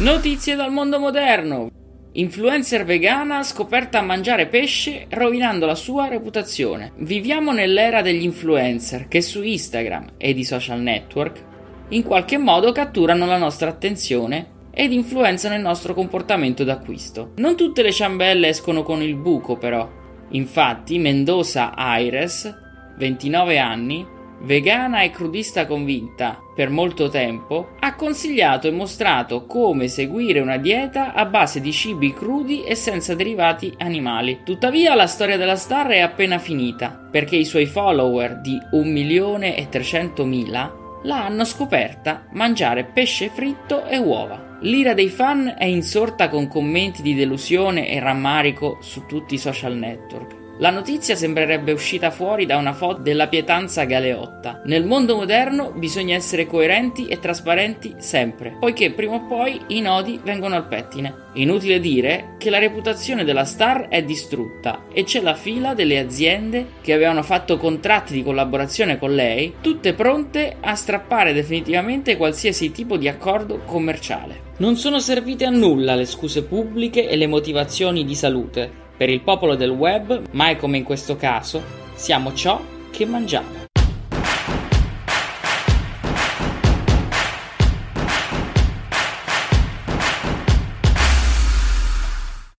Notizie dal mondo moderno. Influencer vegana scoperta a mangiare pesce rovinando la sua reputazione. Viviamo nell'era degli influencer che su Instagram e di social network in qualche modo catturano la nostra attenzione ed influenzano il nostro comportamento d'acquisto. Non tutte le ciambelle escono con il buco però. Infatti Mendoza Aires, 29 anni, vegana e crudista convinta per molto tempo, ha consigliato e mostrato come seguire una dieta a base di cibi crudi e senza derivati animali. Tuttavia la storia della star è appena finita, perché i suoi follower di 1.300.000 la hanno scoperta mangiare pesce fritto e uova. L'ira dei fan è insorta con commenti di delusione e rammarico su tutti i social network. La notizia sembrerebbe uscita fuori da una foto della pietanza galeotta. Nel mondo moderno bisogna essere coerenti e trasparenti sempre, poiché prima o poi i nodi vengono al pettine. Inutile dire che la reputazione della star è distrutta e c'è la fila delle aziende che avevano fatto contratti di collaborazione con lei, tutte pronte a strappare definitivamente qualsiasi tipo di accordo commerciale. Non sono servite a nulla le scuse pubbliche e le motivazioni di salute. Per il popolo del web, mai come in questo caso, siamo ciò che mangiamo.